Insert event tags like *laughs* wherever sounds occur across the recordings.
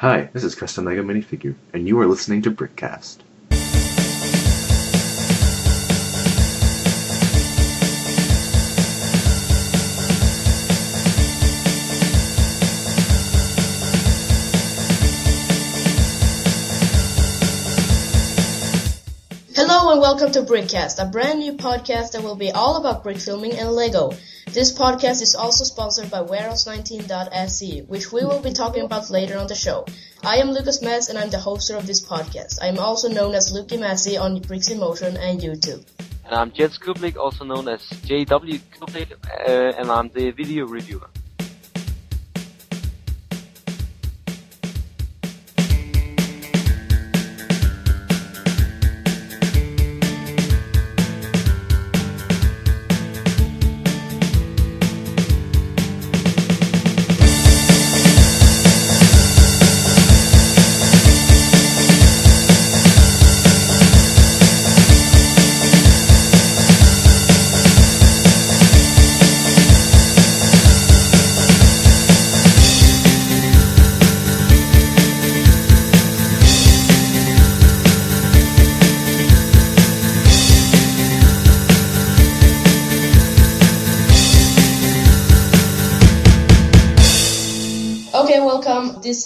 Hi, this is Custom Lego Minifigure, and you are listening to Brickcast. Hello and welcome to Brickcast, a brand new podcast that will be all about brick filming and Lego. This podcast is also sponsored by Warehouse19.se, which we will be talking about later on the show. I am Lucas Metz and I'm the hoster of this podcast. I am also known as Luki Massey on Bricks in Motion and YouTube. And I'm Jens Kublik, also known as JW Kublik, uh, and I'm the video reviewer.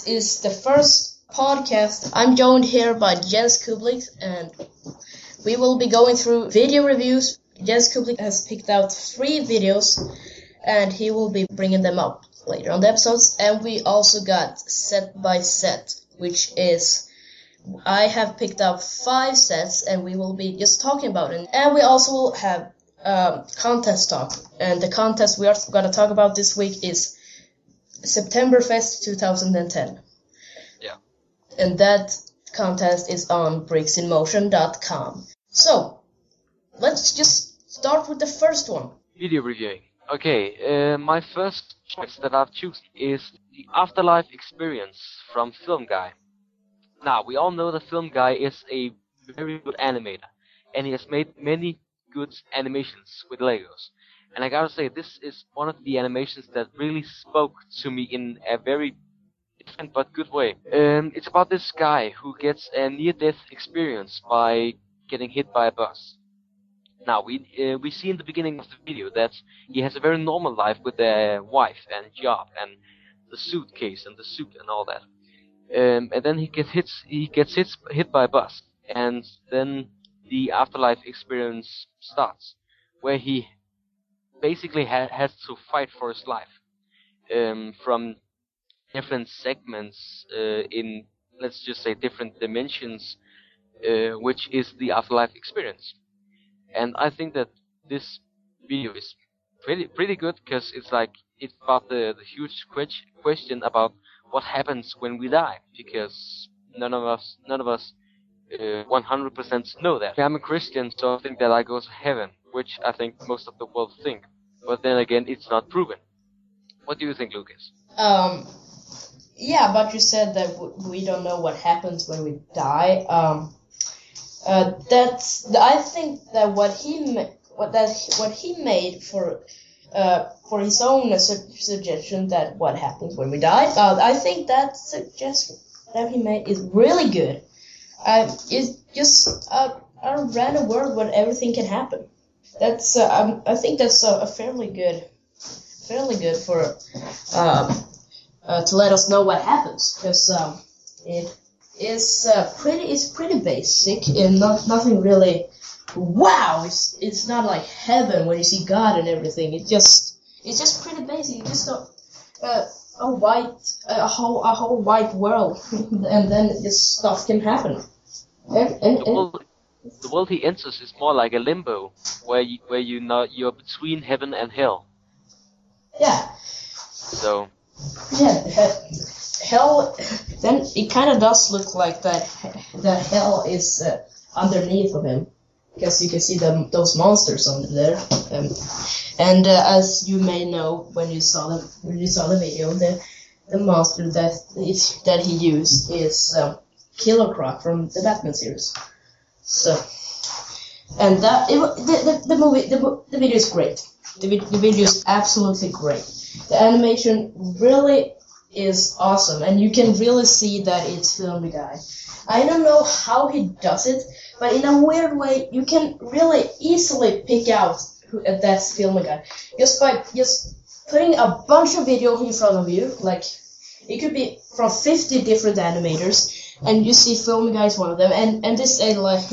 This is the first podcast. I'm joined here by Jens Kublik and we will be going through video reviews. Jens Kublik has picked out three videos and he will be bringing them up later on the episodes. And we also got set by set, which is I have picked up five sets and we will be just talking about it. And we also will have um, contest talk. And the contest we are going to talk about this week is September Fest 2010. Yeah. And that contest is on bricksinmotion.com. So, let's just start with the first one. Video reviewing. Okay, uh, my first choice that I've chosen is the Afterlife Experience from Film Guy. Now, we all know that Film Guy is a very good animator, and he has made many good animations with Legos. And I gotta say, this is one of the animations that really spoke to me in a very different but good way. Um, it's about this guy who gets a near-death experience by getting hit by a bus. Now we uh, we see in the beginning of the video that he has a very normal life with a wife and job and the suitcase and the suit and all that. Um, and then he gets hit he gets hit hit by a bus, and then the afterlife experience starts, where he basically ha- has to fight for his life um, from different segments uh, in let's just say different dimensions, uh, which is the afterlife experience. And I think that this video is pretty pretty good because it's like it's about the, the huge que- question about what happens when we die because none of us none of us uh, 100% know that. I'm a Christian, so I think that I go to heaven, which I think most of the world think. But then again, it's not proven. What do you think, Lucas? Um, yeah, but you said that w- we don't know what happens when we die. Um, uh, that's I think that what he what that what he made for uh, for his own su- suggestion that what happens when we die. Uh, I think that suggestion that he made is really good. Uh, it's just a, a random world where everything can happen. That's uh, I think that's a fairly good, fairly good for um, uh, to let us know what happens because um, it is uh, pretty it's pretty basic and not nothing really wow it's it's not like heaven when you see God and everything. It just it's just pretty basic. You just a, uh, a white a whole a whole white world *laughs* and then this stuff can happen. And, and, and world, the world he enters is more like a limbo, where you, where you know you're between heaven and hell. yeah So Yeah, he- hell. Then it kind of does look like that. That hell is uh, underneath of him, because you can see them those monsters under there. Um, and uh, as you may know when you saw the when you saw the video, the the monster that is that he used is um, Killer Croc from the Batman series. So, and that it, the, the the movie the, the video is great. The, the video is absolutely great. The animation really is awesome, and you can really see that it's Film Guy. I don't know how he does it, but in a weird way, you can really easily pick out who uh, that's Film Guy just by just putting a bunch of video in front of you. Like it could be from 50 different animators, and you see Film Guy is one of them, and and this is like,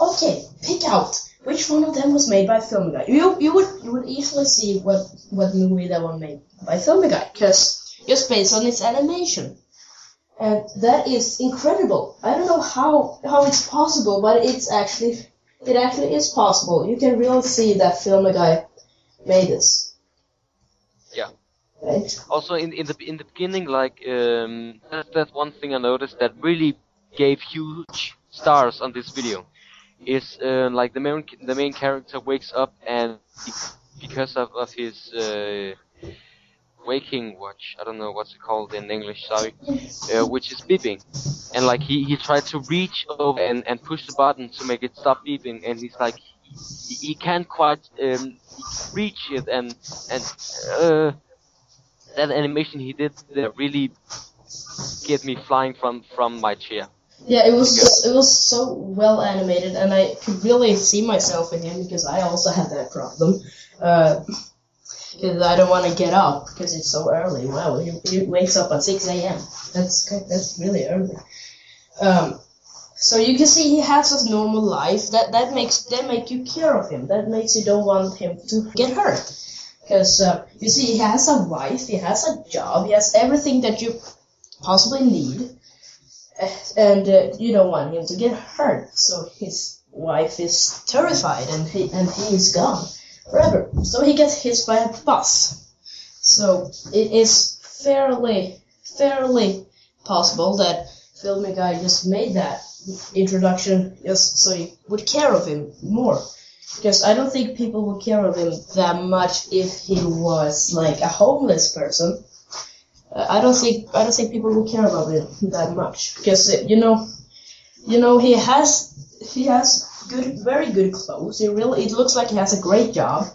okay, pick out which one of them was made by Film Guy. You you would you would easily see what what movie that one made by Film Guy, because just based on its animation. And that is incredible. I don't know how how it's possible, but it's actually it actually is possible. You can really see that film guy made this. Right? Also, in in the in the beginning, like um, that's, that's one thing I noticed that really gave huge stars on this video. Is uh, like the main the main character wakes up and he, because of of his uh, waking watch, I don't know what's it called in English, sorry, uh, which is beeping, and like he he tried to reach over and and push the button to make it stop beeping, and he's like he, he can't quite um, reach it, and and uh, that animation he did there really get me flying from from my chair. Yeah, it was it was so well animated, and I could really see myself in him because I also had that problem. Uh, because I don't want to get up because it's so early. Wow, he, he wakes up at 6 a.m. That's that's really early. Um, so you can see he has a normal life. That that makes that make you care of him. That makes you don't want him to get hurt. Because uh, you see, he has a wife, he has a job, he has everything that you possibly need, and uh, you don't want him to get hurt. So his wife is terrified, and he and he is gone forever. So he gets hit by a bus. So it is fairly, fairly possible that Film Guy just made that introduction just so you would care of him more. Because I don't think people would care of him that much if he was like a homeless person. Uh, I don't think I don't think people would care about him that much because uh, you know, you know he has he has good, very good clothes. He really, it looks like he has a great job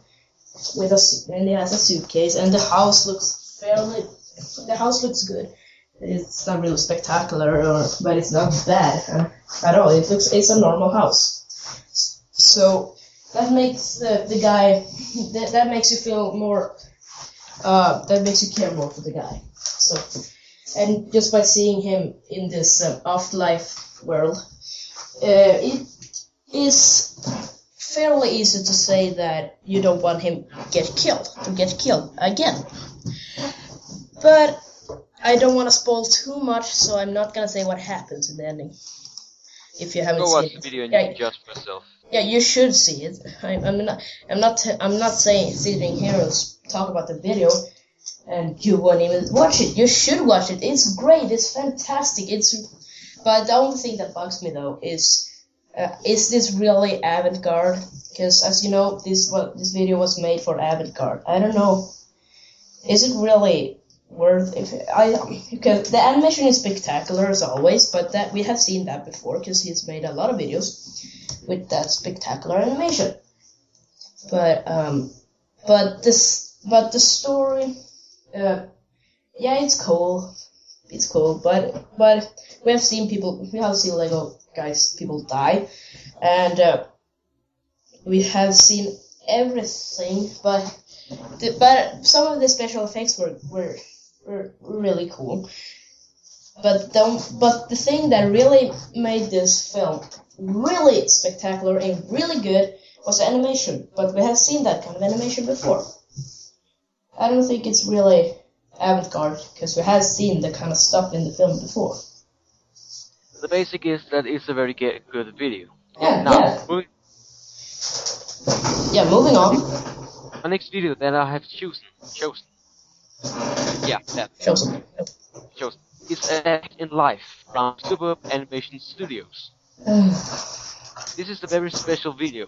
with a and he has a suitcase, and the house looks fairly. The house looks good. It's not really spectacular, or, but it's not bad uh, at all. It looks, it's a normal house. So that makes the the guy, that, that makes you feel more. Uh, that makes you care more for the guy. So, and just by seeing him in this um, afterlife world, uh, it is fairly easy to say that you don't want him get killed to get killed again. But I don't want to spoil too much, so I'm not gonna say what happens in the ending. If you haven't Go seen watch it, the video and yeah, judge for yourself. Yeah, you should see it. I, I'm not, I'm not, I'm not saying sitting here and talk about the video, and you won't even watch it. You should watch it. It's great. It's fantastic. It's, but the only thing that bugs me though is, uh, is this really avant-garde? Because as you know, this what this video was made for avant-garde. I don't know. Is it really If I because the animation is spectacular as always, but that we have seen that before because he's made a lot of videos with that spectacular animation. But um, but this but the story, uh, yeah, it's cool, it's cool. But but we have seen people, we have seen Lego guys, people die, and uh, we have seen everything. But the, but some of the special effects were were, really cool. But the, but the thing that really made this film really spectacular and really good was the animation. But we have seen that kind of animation before. I don't think it's really avant-garde because we have seen the kind of stuff in the film before. The basic is that it's a very ge- good video. Yeah, Now, yeah. moving- Yeah, moving on. my next video that I have chosen, chosen, yeah, that Show some. chosen, is a day in life from Suburb Animation Studios. *sighs* This is a very special video,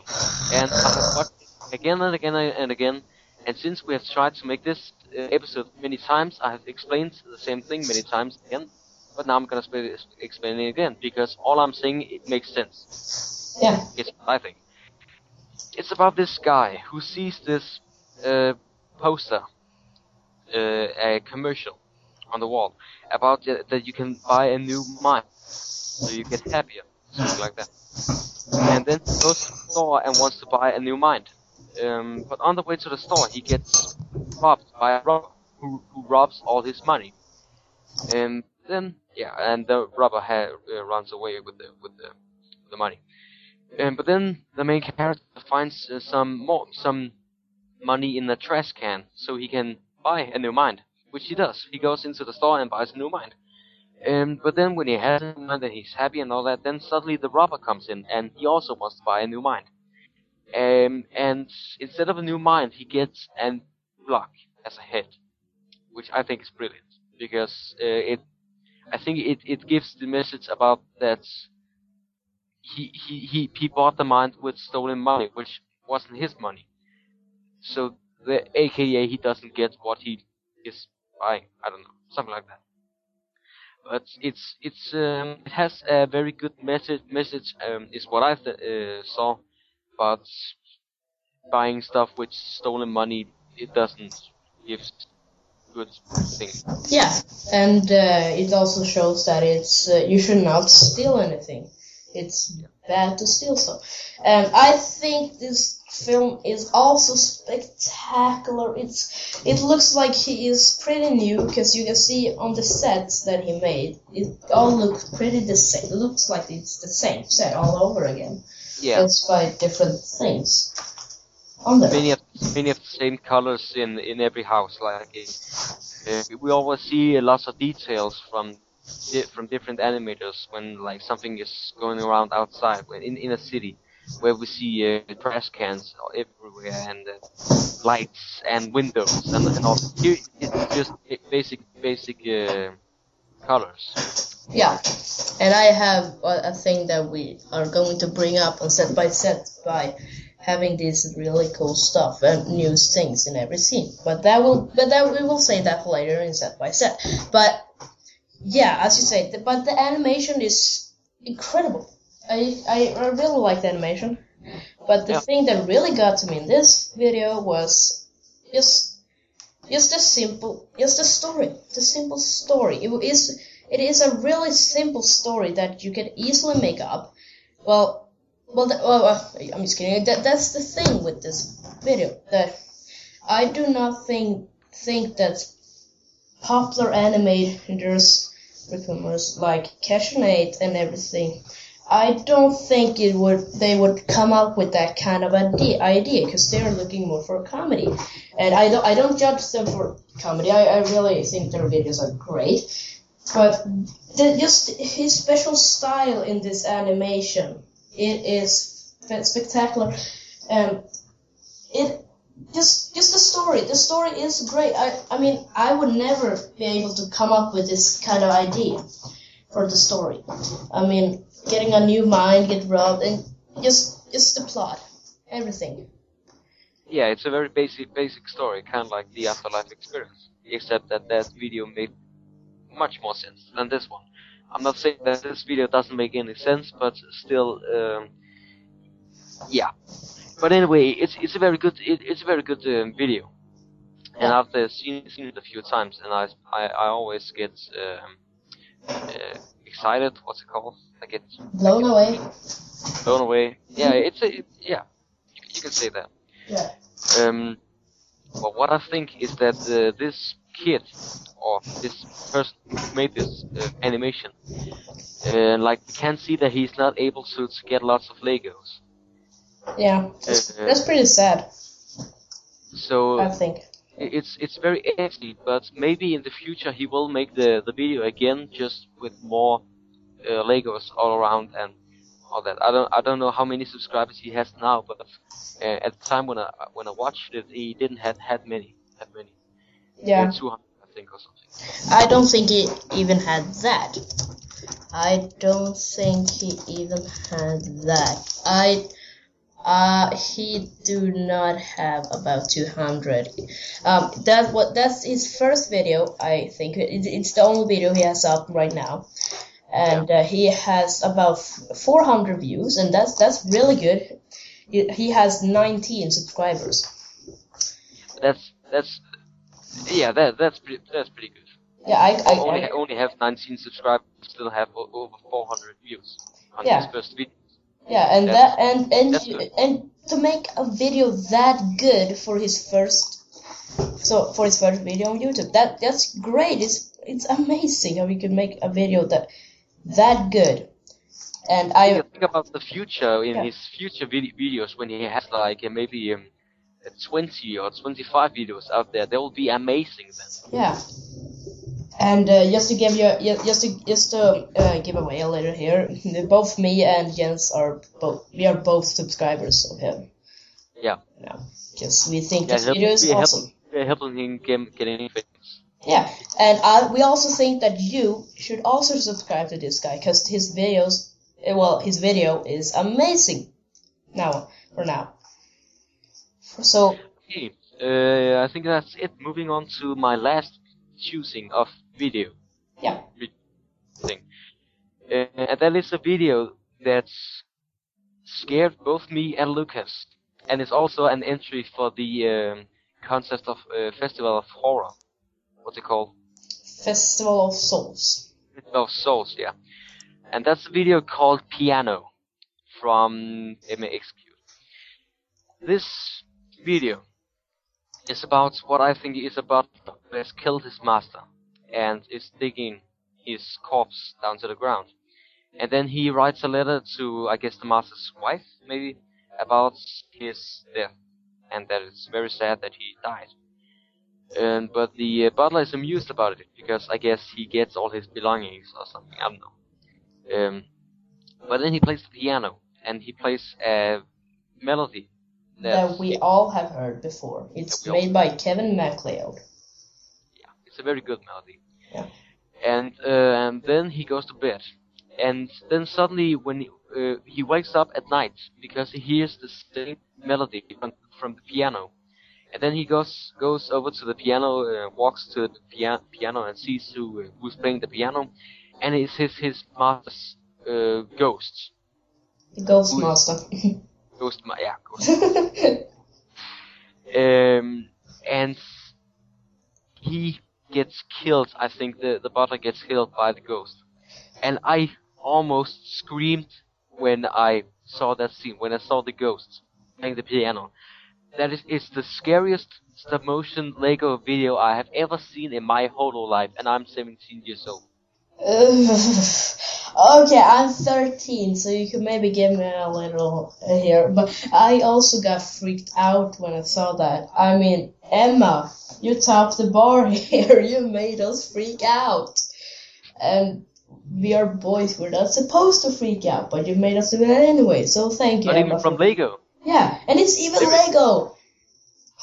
and I have watched it again and again and again. And since we have tried to make this uh, episode many times, I have explained the same thing many times again. But now I'm gonna sp- explain it again because all I'm saying it makes sense. Yeah. It's what I think. It's about this guy who sees this uh, poster, a commercial on the wall about uh, that you can buy a new mind, so you get happier, something like that. And then he goes to the store and wants to buy a new mind. Um, but on the way to the store, he gets robbed by a robber who, who robs all his money. And then, yeah, and the robber ha- uh, runs away with the with the the money. Um, but then the main character finds uh, some more some money in the trash can, so he can buy a new mind, which he does. He goes into the store and buys a new mind. Um, but then when he has a new mind and he's happy and all that, then suddenly the robber comes in and he also wants to buy a new mind. Um, and instead of a new mind, he gets a block as a head, which I think is brilliant because uh, it, I think it, it gives the message about that he, he, he, he bought the mind with stolen money, which wasn't his money. So the AKA he doesn't get what he is buying. I don't know, something like that. But it's it's um, it has a very good message. Message um, is what I th- uh, saw, but buying stuff with stolen money it doesn't give good things. Yeah, and uh, it also shows that it's uh, you should not steal anything. It's bad to steal so. And I think this film is also spectacular. It's it looks like he is pretty new because you can see on the sets that he made, it all looks pretty the same. It looks like it's the same set all over again. Yeah, Despite different things on there. many of many of the same colors in in every house. Like uh, we always see lots of details from from different animators when like something is going around outside when in in a city where we see uh, trash cans everywhere and uh, lights and windows and, and all. Here it's just basic basic uh, colors. Yeah, and I have a, thing that we are going to bring up on set by set by having this really cool stuff and new things in every scene. But that will, but that we will say that later in set by set. But yeah, as you say, the, but the animation is incredible. I, I I really like the animation. But the Yeah. thing that really got to me in this video was just just the simple just the story. The simple story. It is it is a really simple story that you can easily make up. Well, well, the, well uh, I'm just kidding. That that's the thing with this video that I do not think think that popular animators, performers like Cashinate and everything. I don't think it would they would come up with that kind of idea idea because they're looking more for comedy, and I don't I don't judge them for comedy. I, I really think their videos are great, but the, just his special style in this animation it is spectacular. Um, it just just the story. The story is great. I I mean I would never be able to come up with this kind of idea for the story. I mean getting a new mind, get robbed, and just just the plot, everything. Yeah, it's a very basic basic story, kind of like the afterlife experience, except that that video made much more sense than this one. I'm not saying that this video doesn't make any sense, but still, um, yeah. But anyway, it's it's a very good it, it's a very good um, video, and Yeah. I've uh, seen seen it a few times, and I I, I always get um, uh, excited. What's it called? I get Blown away. blown away. Yeah, it's a it, yeah. You, you can say that. Yeah. Um, well, what I think is that uh, this kid or this person who made this uh, animation, uh, like, we can see that he's not able to, to get lots of Legos. Yeah. That's, Uh, that's pretty sad. So I think. it's it's very empty, but maybe in the future he will make the the video again, just with more uh, Legos all around and all that. I don't I don't know how many subscribers he has now, but uh, at the time when I when I watched it, he didn't have had many had many. Yeah. Uh, 200 I think or something. I don't think he even had that. I don't think he even had that. I uh he do not have about 200 um that what that's his first video i think it, it's the only video he has up right now and uh, he has about 400 views and that's that's really good he, he has 19 subscribers That's that's yeah that that's pretty that's pretty good. Yeah, I, I, only I only have 19 subscribers, still have over 400 views on Yeah. his first video. Yeah, and that and and and to make a video that good for his first, so for his first video on YouTube, that that's great. It's it's amazing how you can make a video that that good. And I Think, think about the future in Yeah. his future vid- videos when he has like uh, maybe um, uh, 20 or 25 videos out there. They will be amazing then. Yeah. And uh, just to give you, just to just to uh, give away a little here, *laughs* both me and Jens are both we are both subscribers of him. Yeah. Yeah, because we think Yeah, this video is help- awesome. We're helping him get, get any famous. Yeah, and I, we also think that you should also subscribe to this guy because his videos, eh, well, his video is amazing. Now, for now. So Okay, uh, I think that's it. Moving on to my last choosing of video yeah, thing. Uh, and that is a video that's scared both me and Lucas. And it's also an entry for the um, contest of uh, Festival of Horror. What's it called? Festival of Souls. Festival Of Souls, yeah. And that's a video called Piano from MXQ. This video is about what I think is about who has killed his master and is digging his corpse down to the ground. And then he writes a letter to, I guess, the master's wife, maybe, about his death. And that it's very sad that he died. And, but the uh, butler is amused about it because I guess he gets all his belongings or something. I don't know. Um, but then he plays the piano and he plays a melody that we all have heard before. It's That we all- made by Kevin MacLeod. yeah, it's a very good melody. Yeah. And uh, and then he goes to bed, and then suddenly when he, uh, he wakes up at night because he hears the same melody from, from the piano, and then he goes goes over to the piano, uh, walks to the pia- piano and sees who uh, who's playing the piano, and it's his his master's uh, ghost, The Ghost Who- Master. *laughs* ghost, ma- yeah, ghost *laughs* um, and he gets killed. I think the the butler gets killed by the ghost, and I almost screamed when I saw that scene. When I saw the ghost playing the piano, that is it's the scariest stop motion Lego video I have ever seen in my whole life, and I'm 17 years old. *laughs* okay, I'm 13, so you could maybe give me a little here. But I also got freaked out when I saw that. I mean, Emma, you topped the bar *laughs* here. You made us freak out. And we are boys. We're not supposed to freak out, but you made us do it anyway. So thank you, Not Emma. even from Lego. yeah, and it's even. Lego.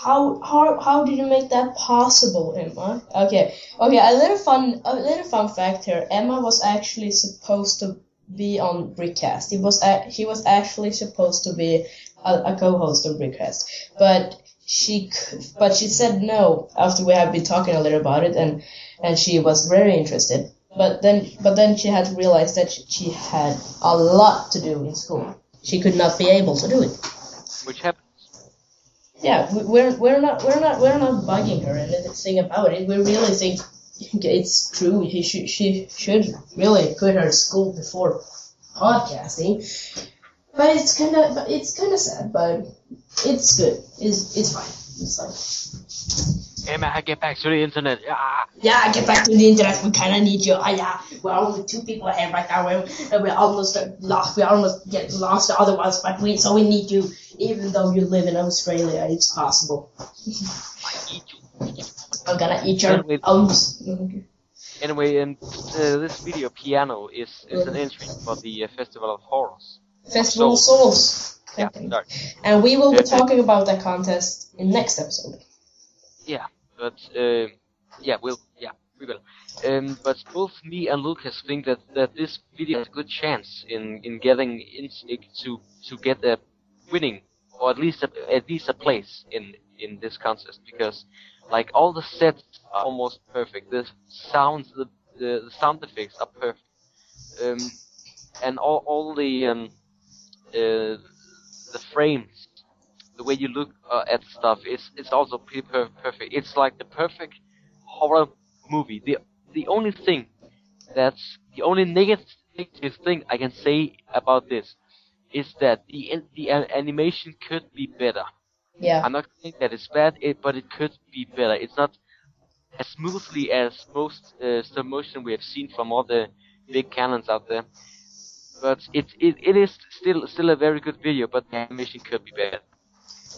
How how how did you make that possible, Emma? Okay, okay. A little fun a little fun fact here. Emma was actually supposed to be on Brickcast. He was a, he was actually supposed to be a, a co-host on Brickcast, but she but she said no after we had been talking a little about it, and and she was very interested. But then but then she had to realize that she, she had a lot to do in school. She could not be able to do it. Which. Yeah, we- we're we're not we're not we're not bugging her and anything about it. We really think it's true. He should she should really quit her school before podcasting. But it's kind of it's kind of sad, but it's good. It's it's fine. It's fine. Emma, I get back to the internet. Ah. Yeah, I get back to the internet. We kind of need you. Ah, yeah, we're only two people here right now. We're, and we're almost uh, lost. We almost get lost the other ones, but we so we need you. Even though you live in Australia, it's possible. I eat you. I'm gonna eat your Anyway. arms. Anyway, and uh, this video piano is, is an entry for the uh, Festival of Horrors. Festival of Souls. Yeah, sorry. And we will be talking about that contest in next episode. Yeah, but uh, yeah, we'll yeah we will. Um, but both me and Lucas think that, that this video has a good chance in, in getting in, to to get a winning or at least a, at least a place in in this contest because like all the sets are almost perfect. The sounds, the the, the sound effects are perfect. Um, and all all the um, uh, the frames the way you look uh, at stuff is it's also pretty per- perfect. It's like the perfect horror movie. The the only thing that's the only negative thing I can say about this is that the the animation could be better. Yeah. I'm not saying that it's bad, it, but it could be better. It's not as smoothly as most uh, stop motion we have seen from all the big canons out there. But it, it it is still still a very good video, but the animation could be better.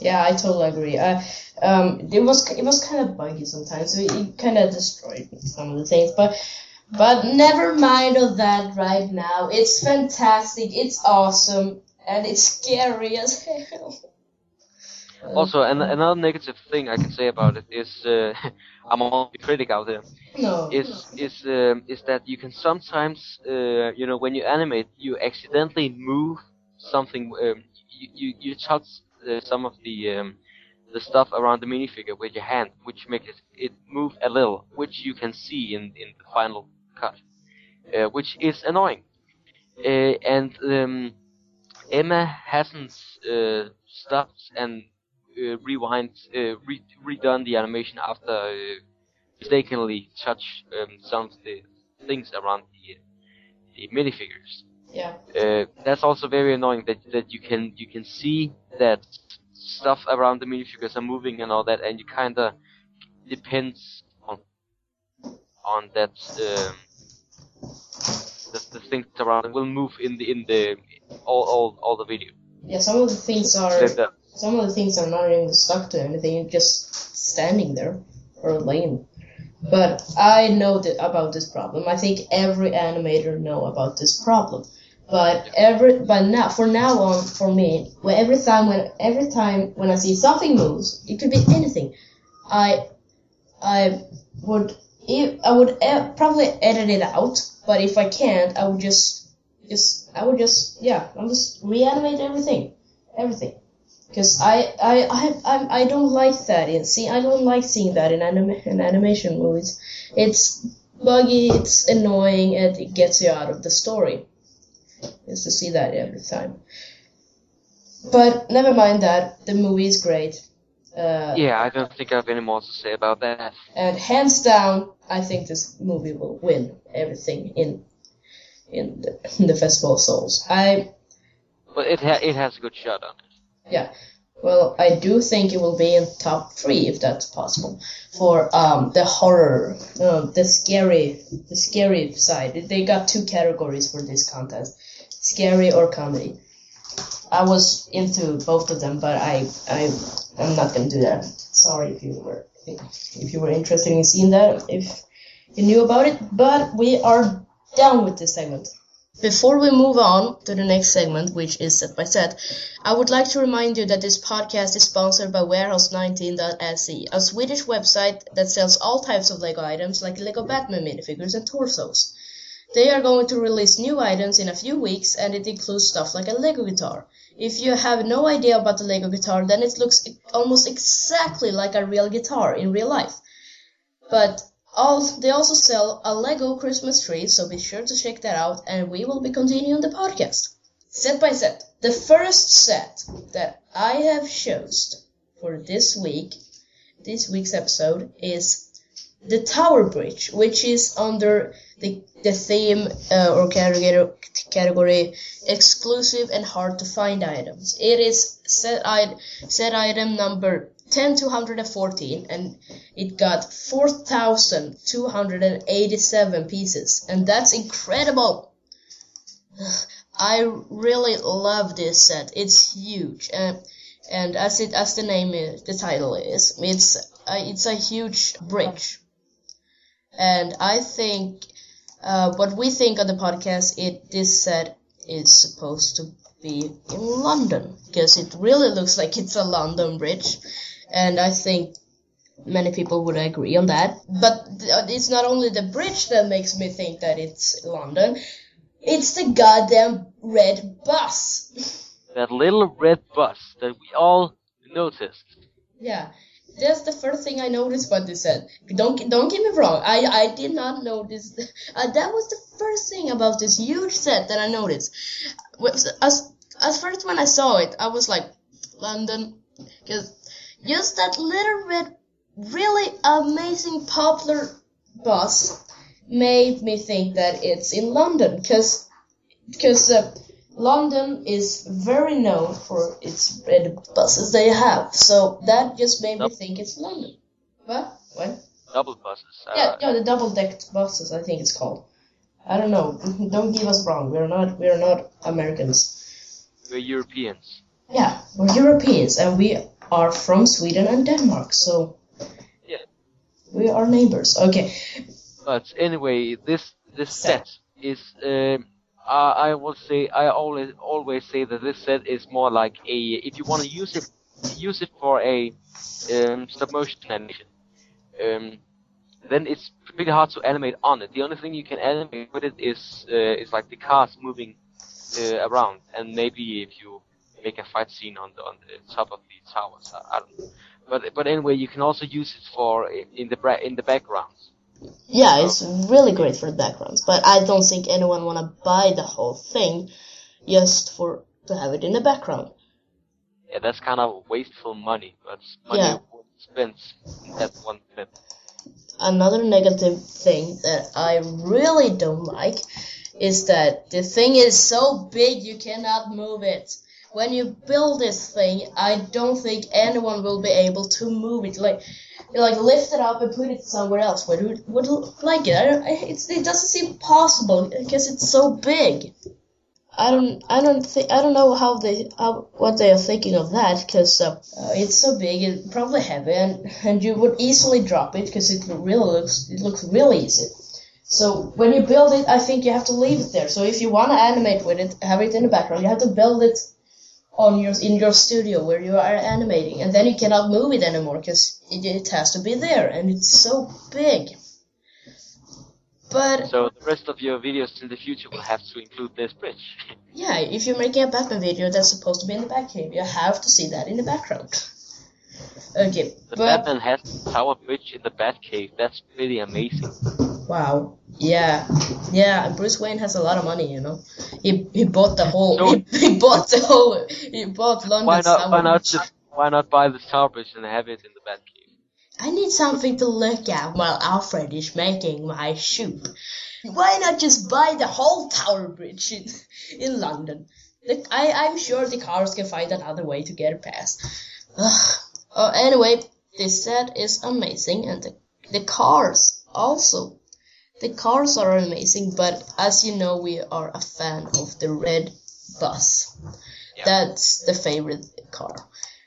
Yeah, I totally agree. Uh, um, it was it was kind of buggy sometimes, so it kind of destroyed some of the things. But but never mind of that right now. It's fantastic. It's awesome, and it's scary as hell. *laughs* Also, an, another negative thing I can say about it is uh, *laughs* I'm all the critic out there. no. Is is um, is that you can sometimes uh, you know when you animate you accidentally move something um, you you, you touch some of the um, the stuff around the minifigure with your hand, which makes it, it move a little, which you can see in in the final cut, uh, which is annoying. Uh, and um, Emma hasn't uh, stopped and uh, rewind, uh, re- redone the animation after uh, mistakenly touch um, some of the things around the the minifigures. Yeah. Uh, that's also very annoying that that you can you can see that stuff around the minifigures are moving and all that, and you kind of depends on on that um, the, the things around will move in the in the all all, all the video. Yeah, some of the things are some of the things are not even stuck to anything, just standing there or laying. But I know that about this problem. I think every animator know about this problem. But every but now for now on for me, every time when every time when I see something moves, it could be anything. I I would I would e- probably edit it out. But if I can't, I would just just I would just yeah I'll just reanimate everything everything because I, I I I I don't like that in see I don't like seeing that in anim in animation movies. It's buggy, it's annoying, and it gets you out of the story. Is to see that every time. But never mind that the movie is great. Uh, yeah, I don't think I have any more to say about that. and hands down, I think this movie will win everything in in the, in the Festival of Souls. I But it ha- it has a good shot on it. Yeah. Well, I do think it will be in top three if that's possible for um, the horror, uh, the scary, the scary side. They got two categories for this contest: scary or comedy. I was into both of them, but I, I, I'm not gonna do that. Sorry if you were, if you were interested in seeing that, if you knew about it. But we are done with this segment. Before we move on to the next segment, which is set by set, I would like to remind you that this podcast is sponsored by Warehouse19.se, a Swedish website that sells all types of Lego items like Lego Batman minifigures and torsos. They are going to release new items in a few weeks, and it includes stuff like a Lego guitar. If you have no idea about the Lego guitar, then it looks almost exactly like a real guitar in real life. But all, they also sell a Lego Christmas tree, so be sure to check that out, and we will be continuing the podcast. Set by set. The first set that I have chosen for this week, this week's episode, is the Tower Bridge, which is under the, the theme uh, or category, category exclusive and hard to find items. It is set, I, set item number 10214 and it got 4,287 pieces and that's incredible. *sighs* I really love this set. It's huge. Uh, and as it as the name is, the title is, it's a, it's a huge bridge. And I think uh, what we think on the podcast, it this set is supposed to be in London because it really looks like it's a London bridge, and I think many people would agree on that. But th- it's not only the bridge that makes me think that it's London; it's the goddamn red bus. That little red bus that we all noticed. Yeah, that's the first thing I noticed about this set. Don't don't get me wrong. I I did not notice. *laughs* Uh, that was the first thing about this huge set that I noticed. As as first when I saw it, I was like London, because just that little bit really amazing popular bus made me think that it's in London because because uh, London is very known for its red buses they have. So that just made me think it's London. What? What? Double buses. Uh, Yeah, yeah, the double decked buses, I think it's called. I don't know. *laughs* Don't give us wrong. We're not. We're not Americans. We're Europeans. Yeah, we're Europeans, and we are from Sweden and Denmark. So Yeah. we are neighbors. Okay. But anyway, this this Set. set is. Um, I, I will say I always always say that this set is more like a. If you want to use it, use it for a um, stop motion animation. Um, then it's pretty hard to animate on it. The only thing you can animate with it is uh, is like the cars moving uh, around, and maybe if you make a fight scene on the on the top of the towers. I, I don't know. But but anyway, you can also use it for in the bra- in the backgrounds. Yeah, it's really great for the backgrounds, but I don't think anyone wanna buy the whole thing just for to have it in the background. Yeah, that's kind of wasteful money, but money Yeah. spent in that one clip. Another negative thing that I really don't like is that the thing is so big you cannot move it. When you build this thing, I don't think anyone will be able to move it. Like, like lift it up and put it somewhere else where you would like it. I don't, it's, it doesn't seem possible because it's so big. I don't, I don't think, I don't know how they, how, what they are thinking of that because uh, uh, it's so big, it's probably heavy, and and you would easily drop it because it really looks, it looks really easy. So when you build it, I think you have to leave it there. So if you want to animate with it, have it in the background, you have to build it on your in your studio where you are animating, and then you cannot move it anymore because it, it has to be there, and it's so big. But So the rest of your videos in the future will have to include this bridge. *laughs* yeah, if you're making a Batman video that's supposed to be in the background, you have to see that in the background. Okay, The but Batman has a Tower Bridge in the Batcave. That's pretty amazing. Wow, yeah, yeah. and Bruce Wayne has a lot of money, you know. He he bought the whole. So- he, *laughs* he bought the whole. He bought London. Why not? Why not just? Why not buy the Tower Bridge and have it in the Batcave? I need something to look at while Alfred is making my soup. Why not just buy the whole Tower Bridge in, in London? The, I, I'm sure the cars can find another way to get past. Ugh. Uh, anyway, this set is amazing, and the, the cars also. The cars are amazing, but as you know, we are a fan of the red bus. Yeah. That's the favorite car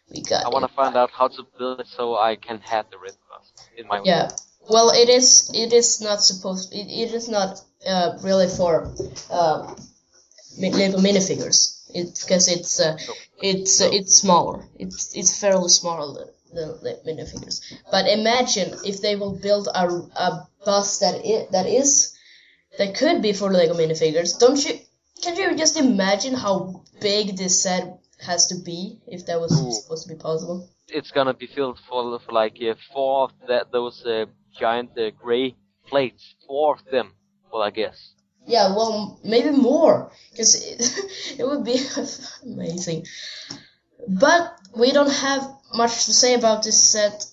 we got. I want to find out how to build it so I can have the red bus in my. Yeah. Well, it is. It is not supposed. It, it is not uh, really for uh, Lego minifigures. It because it's uh, it's uh, it's smaller. It's it's fairly smaller than the minifigures. But imagine if they will build a, a bus that i- that is that could be for Lego minifigures. Don't you? Can you just imagine how big this set has to be if that was Ooh. supposed to be possible? It's gonna be filled full of like uh, four of that those uh, giant uh, gray plates. Four of them. Well, I guess. Yeah, well, maybe more, because *laughs* it, it would be *laughs* amazing. But we don't have much to say about this set.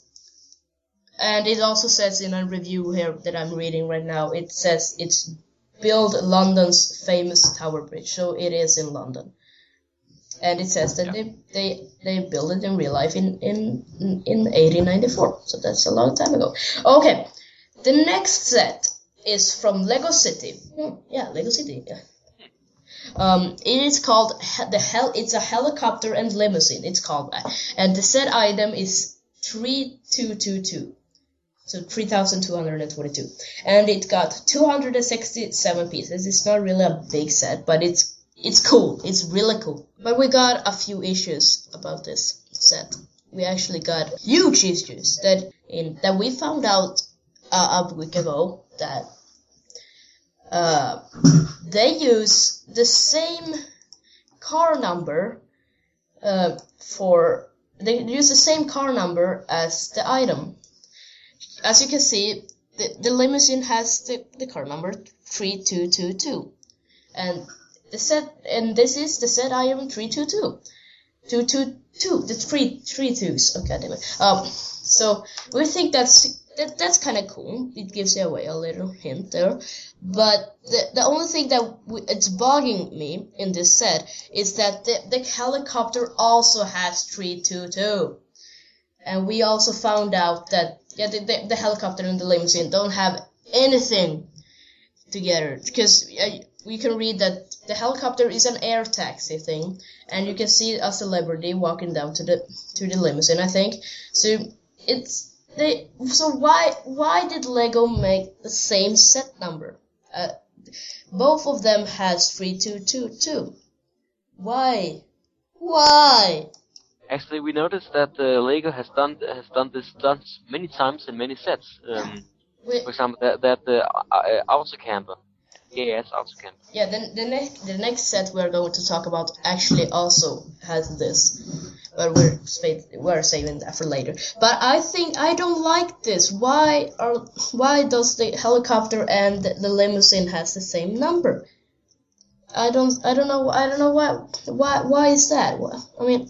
And it also says in a review here that I'm reading right now, it says it's build London's famous Tower Bridge, so it is in London. And it says that they, they they built it in real life in in in 1894, so that's a long time ago. Okay, the next set is from Lego City. Hmm, yeah, Lego City. Yeah. Um, it is called the hell. It's a helicopter and limousine. It's called that, and the set item is three two two two. So 3,222. And it got 267 pieces. It's not really a big set, but it's it's cool. It's really cool. But we got a few issues about this set. We actually got huge issues that in that we found out uh, a week ago that uh, they use the same car number uh, for they use the same car number as the item. As you can see, the, the limousine has the, the car number three two two two, and the set and this is the set item. Two two two. The three three twos. Okay, damn it. Um, So we think that's that, that's kind of cool. It gives you away a little hint there. But the, the only thing that w it's bugging me in this set is that the, the helicopter also has 322. And we also found out that yeah, the, the, the helicopter and the limousine don't have anything together because uh, we can read that the helicopter is an air taxi thing, and you can see a celebrity walking down to the to the limousine. I think so. It's they. So why why did Lego make the same set number? Uh, both of them has three two two two. Why? Why? Actually, we noticed that uh, Lego has done has done this stunt many times in many sets. Um, for example, that that the uh, uh, Autocamper. Yes, Autocamper. Yeah, then the next the next set we're going to talk about actually also has this, but we're we're saving that for later. But I think I don't like this. Why are why does the helicopter and the, the limousine has the same number? I don't I don't know I don't know why why why is that? I mean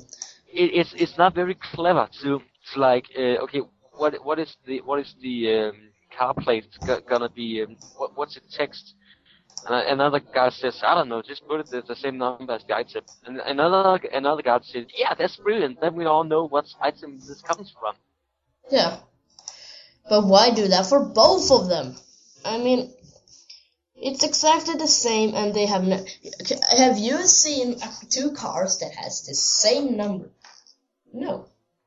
It, it's it's not very clever to, to like uh, okay what what is the what is the um, car plate go, gonna be um, what what's the text and another guy says I don't know just put it as the same number as the item and another another guy says yeah that's brilliant then we all know what item this comes from yeah, but why do that for both of them? I mean. It's exactly the same, and they have. No, have you seen two cars that has the same number? No,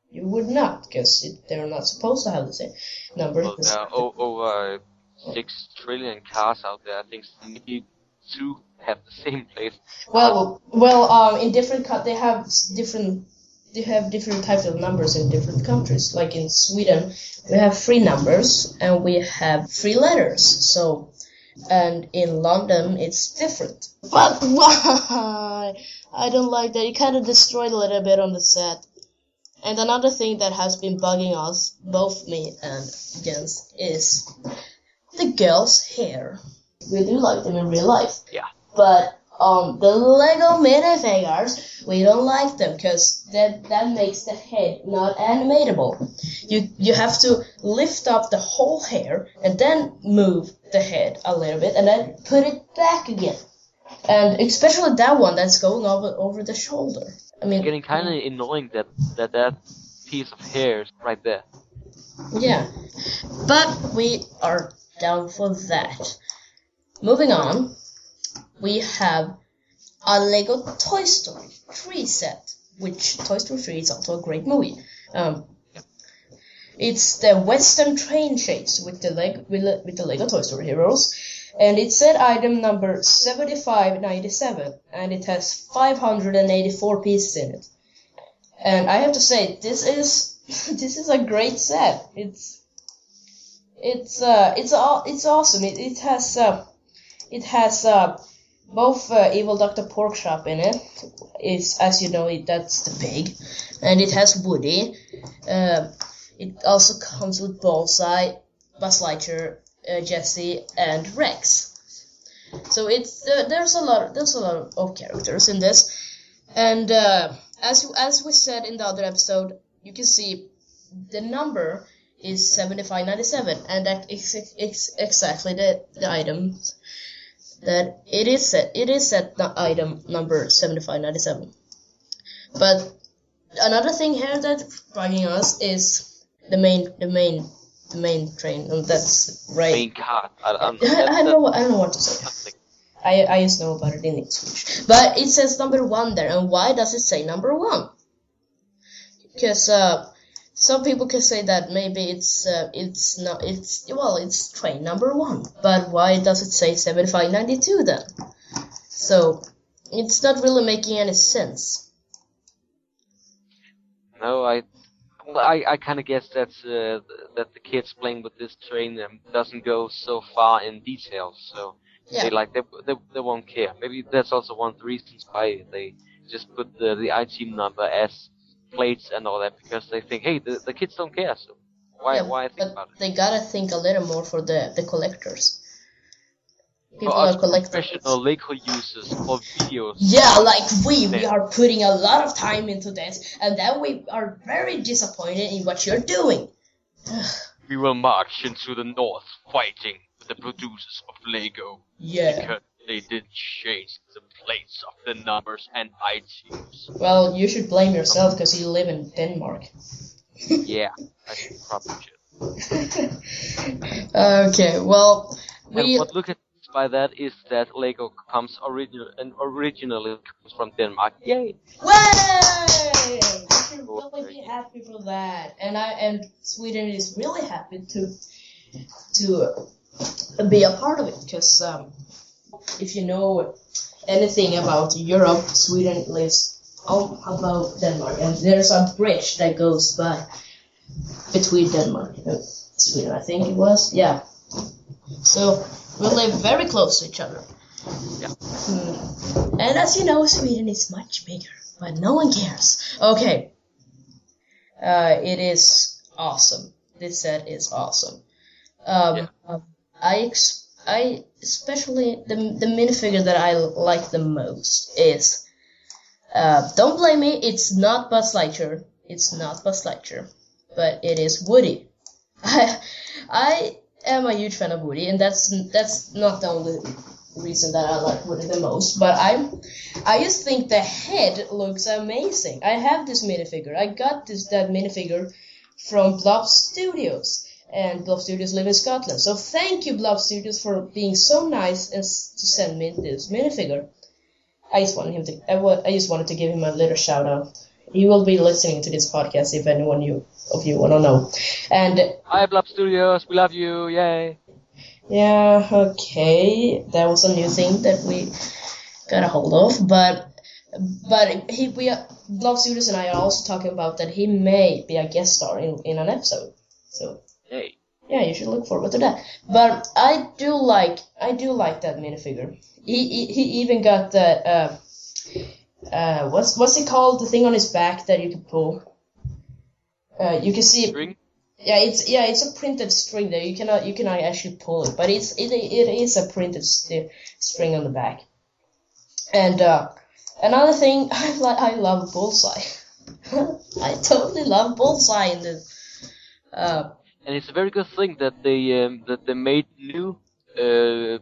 you would not, because they're not supposed to have the same number. well, there are o- over six trillion cars out there I think need to have the same place. Well, well, um, in different co- they have different they have different types of numbers in different countries. Like in Sweden, we have three numbers and we have three letters. So, and in London, it's different. But why? I don't like that. It kind of destroyed a little bit on the set. And another thing that has been bugging us, both me and Jens, is the girls' hair. We do like them in real life. Yeah. But um, the Lego minifigures, we don't like them because that that makes the head not animatable. You you have to lift up the whole hair and then move the head a little bit and then put it back again. And especially that one that's going over over the shoulder. I mean, getting kind of annoying that that that piece of hair is right there. Yeah. But we are down for that. Moving on, we have a Lego Toy Story 3 set, which Toy Story 3 is also a great movie. Um, it's the Western Train Chase with the Leg with with the Lego Toy Story heroes, and it's set item number 7597, and it has 584 pieces in it. And I have to say, this is *laughs* this is a great set. It's it's uh it's all it's awesome. It it has uh it has uh both uh, Evil Dr. Porkchop in it. it. Is as you know it that's the pig, and it has Woody. Uh, it also comes with Bullseye, Buzz Lightyear, uh, Jessie, and Rex. So it's uh, there's a lot there's a lot of characters in this, and uh, as as we said in the other episode, you can see the number is 7597 and that is ex- exactly the, the item that it is set it is set the item number 7597 but another thing here that's bugging us is the main the main the main train and that's right Main card. I, I'm, *laughs* I, don't know what, I don't know what to say Something. I, I just know about it in Swedish. But it says number one there, and why does it say number one? Because uh, some people can say that maybe it's uh, it's not it's well it's train number one, but why does it say seven five ninety two then? So it's not really making any sense. No, I. I, I kind of guess that's uh, that the kids playing with this train um, doesn't go so far in details, so Yeah. they like they, they they won't care. Maybe that's also one of the reasons why they just put the the item number as plates and all that because they think, hey, the, the kids don't care, so why Yeah, why think but about it? they gotta think a little more for the the collectors. People are collectors. professional Lego users or videos. Yeah, like we, we are putting a lot of time into this, and then we are very disappointed in what you're doing. *sighs* we will march into the north, fighting with the producers of Lego Yeah. because they didn't change the plates of the numbers and items. Well, you should blame yourself because you live in Denmark. *laughs* yeah, I should probably *laughs* should. okay, well, And we what look at by that is that Lego comes original and originally comes from Denmark. Yay! Way! You should really be happy for that, and I and Sweden is really happy to to be a part of it because um, if you know anything about Europe, Sweden lives all above Denmark, and there's a bridge that goes by between Denmark and Sweden. I think it was, yeah. So we live very close to each other. Yeah. Hmm. And as you know, Sweden is much bigger, but no one cares. Okay. Uh, it is awesome. This set is awesome. Um, Yeah. um, I ex- I especially the the minifigure that I like the most is uh, don't blame me. It's not Buzz Lightyear. It's not Buzz Lightyear, but it is Woody. *laughs* I I am a huge fan of Woody, and that's that's not the only reason that I like Woody the most. But I I just think the head looks amazing. I have this minifigure. I got this that minifigure from Blob Studios. And Blob Studios live in Scotland. So thank you, Blob Studios, for being so nice and to send me this minifigure. I just wanted him to. I, I just wanted to give him a little shout out. He will be listening to this podcast if anyone you of you want to know. And Hi, Blob Studios, we love you, yay! yeah, okay, that was a new thing that we got a hold of. But but he we Blob Studios and I are also talking about that he may be a guest star in in an episode. So Yay! yeah, you should look forward to that. But I do like I do like that minifigure. He he, he even got the uh, uh what's what's it called? The thing on his back that you can pull. Uh, you can see String? yeah, it's yeah, it's a printed string there. You cannot you cannot actually pull it, but it's it it is a printed st- string on the back. And uh, another thing, *laughs* I like I love Bullseye. *laughs* I totally love Bullseye in the. Uh, And it's a very good thing that they um, that they made new uh,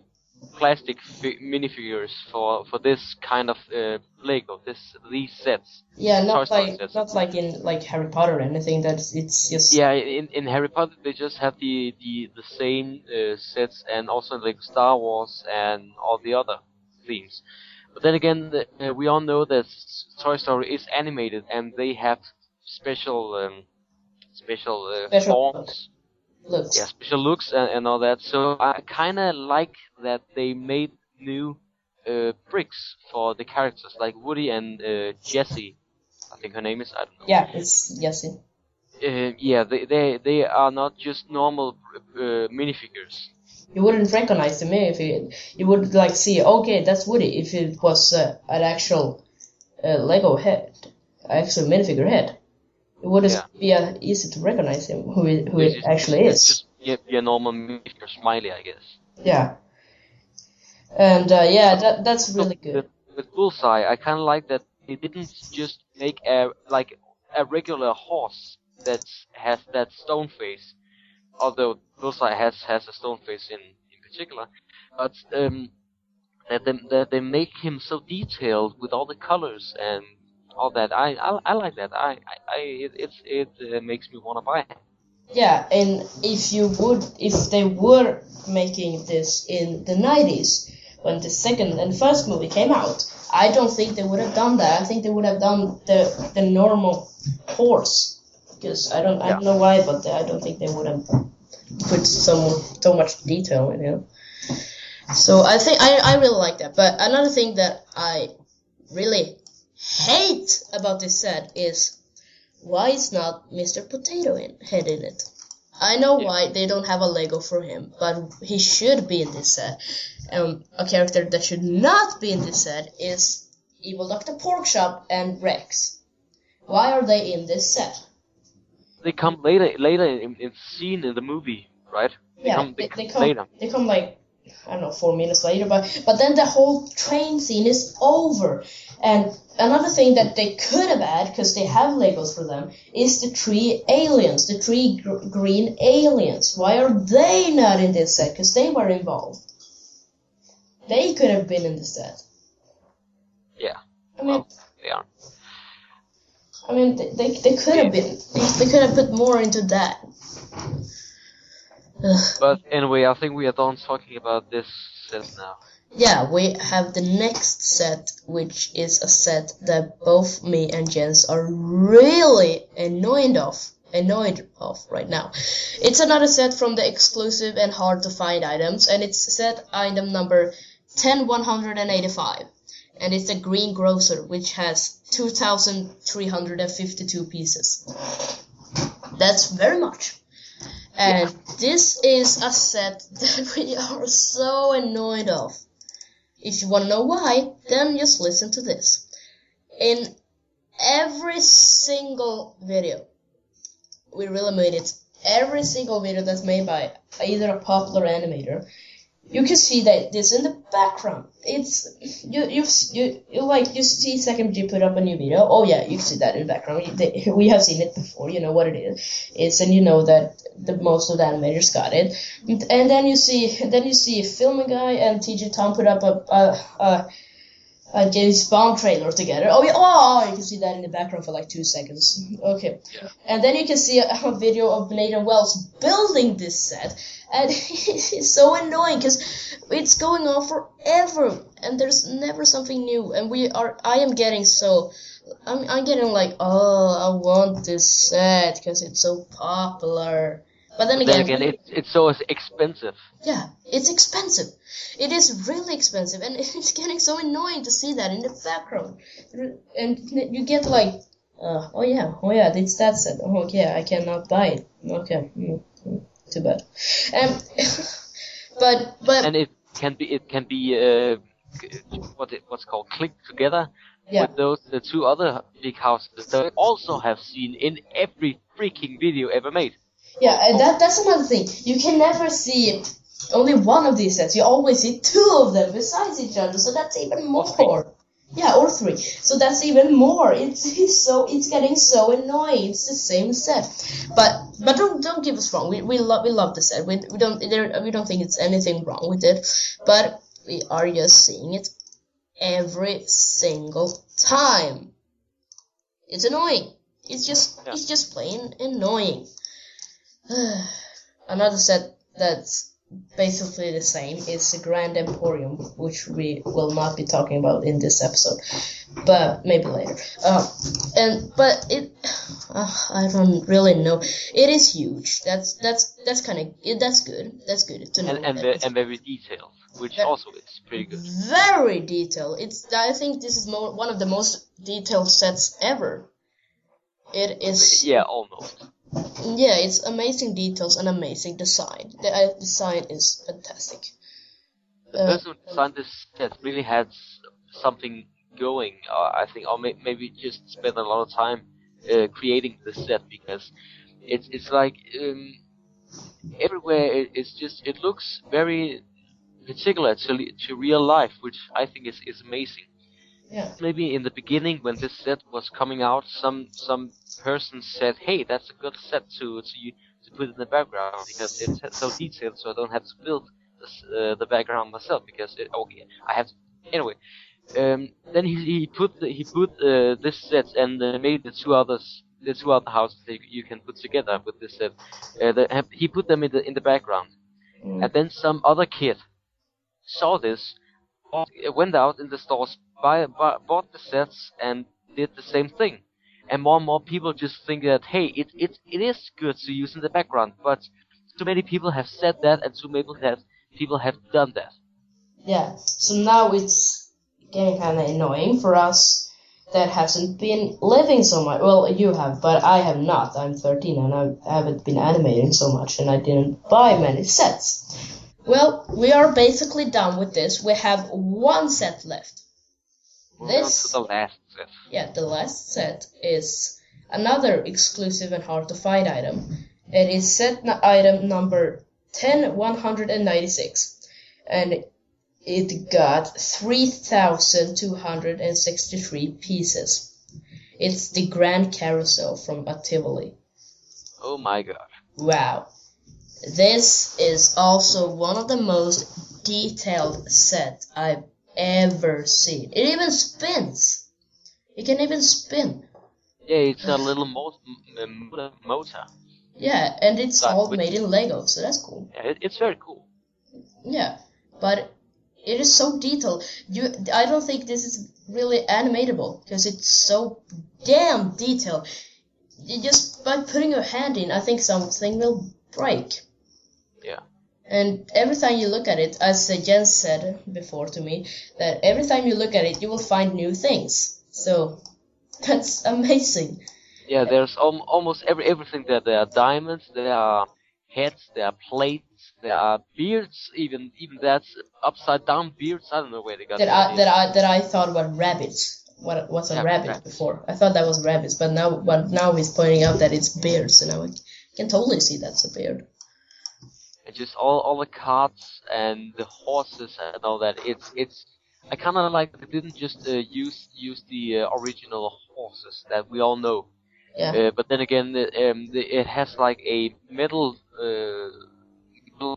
plastic fi- minifigures for for this kind of uh, Lego, this these sets. Yeah, not like sets. not like in like Harry Potter or anything. That's it's just Yeah, in, in Harry Potter they just have the the the same uh, sets, and also like Star Wars and all the other themes. But then again, the, uh, we all know that S- Toy Story is animated, and they have special um, special, uh, Special forms. Looks. yeah, special looks and, and all that. So I kind of like that they made new uh, bricks for the characters, like Woody and uh, Jessie. I think her name is. I don't know. Yeah, it's yes. it- Uh, yeah, they, they they are not just normal uh, minifigures. You wouldn't recognize them if you you would like see. Okay, that's Woody. If it was uh, an actual uh, Lego head, actual minifigure head, it would Yeah. Be uh, easy to recognize him who it, who it actually is. Just, yeah, a normal minifigure smiley, I guess. Yeah. And uh, yeah, that that's really good. With, with Bullseye, I kind of like that they didn't just make a like a regular horse that has that stone face, although Bullseye has has a stone face in in particular, but um, that they that they make him so detailed with all the colors and all that. I I, I like that. I I, it it uh, makes me want to buy it. Yeah, and if you would, if they were making this in the 90s, when the second and first movie came out, I don't think they would have done that. I think they would have done the the normal horse, because I don't I don't know why, but I don't think they would have put so so much detail in it. So I think I I really like that. But another thing that I really hate about this set is why is not Mr. Potato in, Head in it? I know Yeah. why they don't have a Lego for him, but he should be in this set. Um, a character that should not be in this set is Evil Dr. Porkchop and Rex. Why are they in this set? They come later later in, in scene in the movie, right? They Yeah, come, they, they come. later. They come like I don't know four minutes later, but but then the whole train scene is over. And another thing that they could have had, because they have Legos for them, is the three aliens, the three gr- green aliens. Why are they not in this set? Because they were involved. They could have been in the set. Yeah. I mean, Well, they are. I mean, they, they, they could have been. They could have put more into that. But anyway, I think we are done talking about this set now. Yeah, we have the next set, which is a set that both me and Jens are really annoyed of. Annoyed of right now. It's another set from the exclusive and hard to find items, and it's set item number 10185. And it's a green grocer, which has 2,352 pieces. That's very much. And this is a set *laughs* that we are so annoyed of. If you want to know why, then just listen to this. In every single video, we really made it. Every single video that's made by either a popular animator, you can see that this in the background. It's you you you, you like you see second you put up a new video. Oh yeah, you can see that in the background. *laughs* We have seen it before. You know what it is. It's and you know that the most of the animators got it. And, then you see then you see filming guy and TJ Tom put up a a, a, a James Bond trailer together. Oh yeah, oh, oh you can see that in the background for like two seconds. *laughs* Okay, Yeah. and then you can see a, *laughs* a video of Nathan Wells building this set, and *laughs* it's so annoying because it's going on forever, and there's never something new. And we are, I am getting so, I'm, I'm getting like, oh, I want this set because it's so popular. But then Then again, again, it, it's so expensive. yeah, it's expensive. It is really expensive, and *laughs* it's getting so annoying to see that in the background. And you get like, uh, oh yeah, oh yeah, it's that set. Oh yeah, I cannot buy it. Okay, mm, mm, too bad. Um, *laughs* but but and it can be it can be uh, what it, what's called clicked together yeah, with those the two other big houses that I also have seen in every freaking video ever made. Yeah, and that that's another thing. You can never see only one of these sets. You always see two of them besides each other, so that's even more. Yeah, or three. So that's even more. It's, it's so it's getting so annoying. It's the same set, but but don't don't give us wrong. We we love we love the set. We we don't there, we don't think it's anything wrong with it, but we are just seeing it every single time. It's annoying. It's just Yeah. it's just plain annoying. *sighs* Another set that's basically the same is the Grand Emporium, which we will not be talking about in this episode, but maybe later. Uh, and but it, *sighs* uh, I don't really know. It is huge. That's that's that's kind of that's good. That's good to know. And and, it's and very detailed, which also is pretty good. very detailed. It's I think this is mo- one of the most detailed sets ever. It is Yeah, almost. yeah, it's amazing details and amazing design. The uh, design is fantastic. The Uh, person who designed this set really had something going, uh, I think, or may- maybe just spent a lot of time uh, creating this set because it's it's like um, everywhere it, it's just it looks very particular to to real life, which I think is is amazing. Yeah. Maybe in the beginning when this set was coming out, some some person said, "Hey, that's a good set to to to put in the background because it's so detailed, so I don't have to build this, uh, the background myself because it, okay, I have to." Anyway, um, then he he put the, he put uh, this set and uh, made the two others the two other houses that you can put together with this set. Uh, the, he put them in the in the background, Mm. and then some other kid saw this, bought- went out in the stores, buy, buy, bought the sets, and did the same thing. And more and more people just think that hey, it it it is good to use in the background, but too many people have said that, and too many people have people have done that. Yeah. So now it's getting kind of annoying for us that hasn't been living so much. Well, you have, but I have not. I'm 13 and I haven't been animating so much, and I didn't buy many sets. Well, we are basically done with this. We have one set left. Moving This- to the last set. Yeah, the last set is another exclusive and hard to find item. It is set item number 10196. and it got 3,263 pieces. It's the Grand Carousel from Tivoli. Oh my god. Wow. This is also one of the most detailed sets I've ever seen. It even spins. It can even spin. Yeah, it's a *laughs* little mo- m- m- motor. Yeah, and it's That all made in Lego, so that's cool. Yeah, it's very cool. Yeah, but it is so detailed. You, I don't think this is really animatable because it's so damn detailed. You just by putting your hand in, I think something will break. And every time you look at it, as Jens said before to me, that every time you look at it, you will find new things. So *laughs* that's amazing. Yeah, there's al- almost every everything there. There are diamonds, there are heads, there are plates, there are beards. Even even that's upside down beards. I don't know where they got That that. I that I that I thought were rabbits. What was a Yeah, rabbit rabbits. before? I thought that was rabbits, but now but now he's pointing out that it's beards, and I can totally see that's a beard. And just all all the carts and the horses and all that. It's it's. I kind of like they didn't just uh, use use the uh, original horses that we all know. Yeah. Uh, but then again, the, um, the, it has like a metal uh,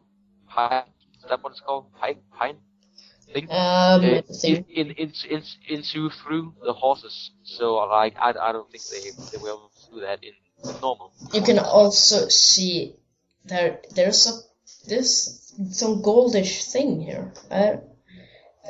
pipe. Is that what it's called? Pipe, pine thing. Um, uh, thing. in, in, in, into through the horses. So like I, I don't think they they will do that in normal. you can also see there there's a there's some goldish thing here. Uh,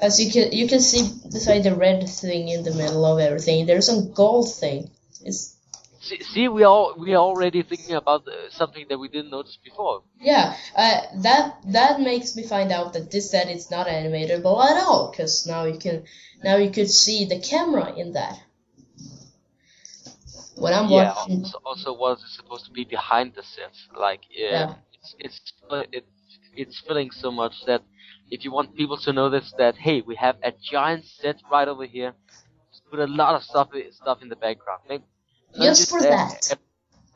as you can you can see beside the red thing in the middle of everything, there's some gold thing. It's See, see we all we are already thinking about uh, something that we didn't notice before. yeah, uh, that that makes me find out that this set is not animatable at all. Cause now you can now you could see the camera in that. When I'm yeah. watching, Also, also, what is supposed to be behind the set? Like, uh, Yeah. It's it's it, it's filling so much that if you want people to notice that hey, we have a giant set right over here, just put a lot of stuff stuff in the background. Maybe, not Just for a- that. a-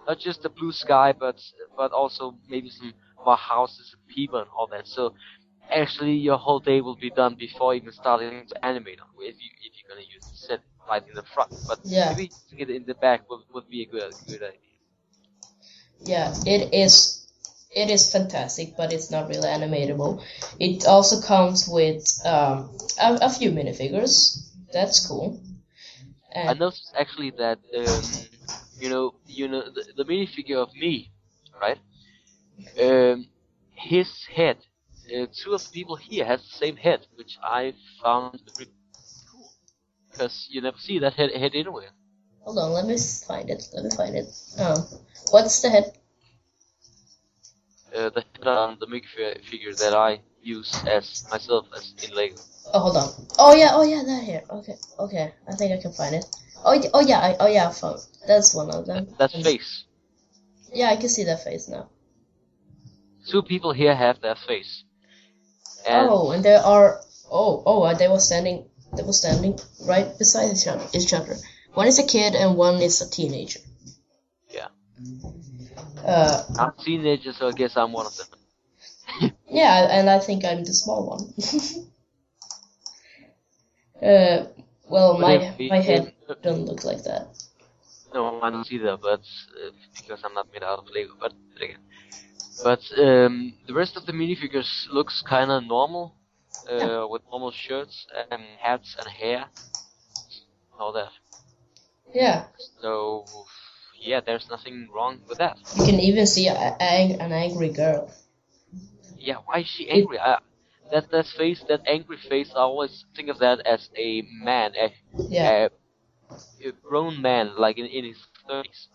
not just the blue sky, but but also maybe some more houses and people and all that. So actually, your whole day will be done before even starting to animate on if you if you're gonna use the set right in the front. But Yeah. maybe using it in the back would, would be a good good idea. Yeah, it is. It is fantastic, but it's not really animatable. It also comes with um, a, a few minifigures. That's cool. I noticed actually that um, you know you know the, the minifigure of me, right? Um, his head. Uh, two of the people here has the same head, which I found really cool because you never see that head, head anywhere. hold on, let me find it. Let me find it. Oh, what's the head? Uh, the head on the minifigure that I use as myself as in Lego. Oh, hold on. Oh yeah, oh yeah, that here. Okay, okay. I think I can find it. Oh, oh yeah, I, oh yeah, I found. That's one of them. That And- face. Yeah, I can see that face now. Two people here have that face. And oh, and there are. Oh, oh, uh, they were standing. They were standing right beside each other. Each other. One is a kid and one is a teenager. Yeah. Uh, I'm teenager, so I guess I'm one of them. *laughs* yeah, and I think I'm the small one. *laughs* uh, well, But my we- my head don't look like that. No, I don't either, but uh, because I'm not made out of Lego. But, but again, but um, the rest of the minifigures looks kind of normal, uh, with normal shirts and hats and hair, all that. Yeah, So yeah, there's nothing wrong with that. you can even see a, a, an angry girl. Yeah, why is she angry? I, that that face, that angry face, I always think of that as a man, a, Yeah, a, a grown man, like in, in his thirties.